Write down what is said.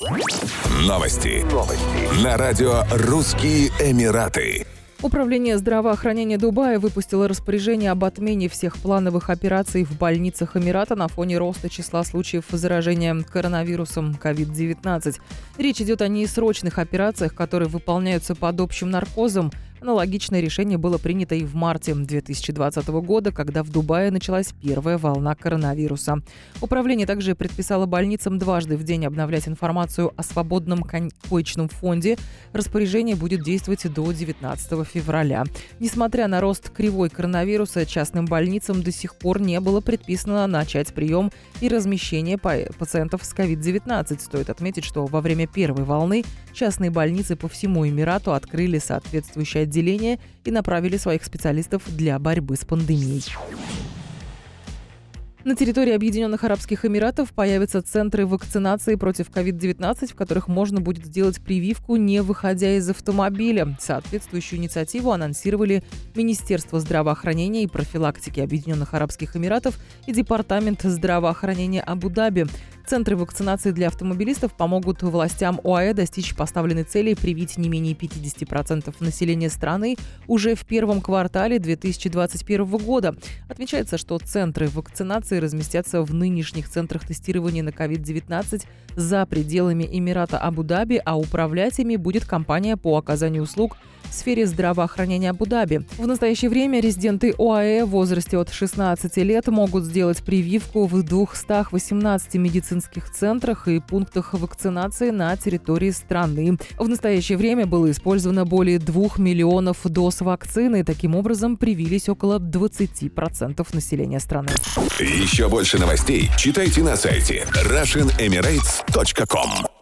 Новости. Новости. На радио «Русские Эмираты». Управление здравоохранения Дубая выпустило распоряжение об отмене всех плановых операций в больницах Эмирата на фоне роста числа случаев заражения коронавирусом COVID-19. Речь идет о несрочных операциях, которые выполняются под общим наркозом, Аналогичное решение было принято и в марте 2020 года, когда в Дубае началась первая волна коронавируса. Управление также предписало больницам дважды в день обновлять информацию о свободном коечном фонде. Распоряжение будет действовать до 19 февраля. Несмотря на рост кривой коронавируса, частным больницам до сих пор не было предписано начать прием и размещение пациентов с COVID-19. Стоит отметить, что во время первой волны частные больницы по всему Эмирату открыли соответствующие отделения и направили своих специалистов для борьбы с пандемией. На территории Объединенных Арабских Эмиратов появятся центры вакцинации против COVID-19, в которых можно будет сделать прививку, не выходя из автомобиля. Соответствующую инициативу анонсировали Министерство здравоохранения и профилактики Объединенных Арабских Эмиратов и Департамент здравоохранения Абу-Даби. Центры вакцинации для автомобилистов помогут властям ОАЭ достичь поставленной цели привить не менее 50% населения страны уже в первом квартале 2021 года. Отмечается, что центры вакцинации разместятся в нынешних центрах тестирования на COVID-19 за пределами Эмирата Абу-Даби, а управлять ими будет компания по оказанию услуг в сфере здравоохранения Абу-Даби. В настоящее время резиденты ОАЭ в возрасте от 16 лет могут сделать прививку в 218 медицинских центрах и пунктах вакцинации на территории страны. В настоящее время было использовано более 2 миллионов доз вакцины. Таким образом, привились около 20% населения страны. Еще больше новостей читайте на сайте RussianEmirates.com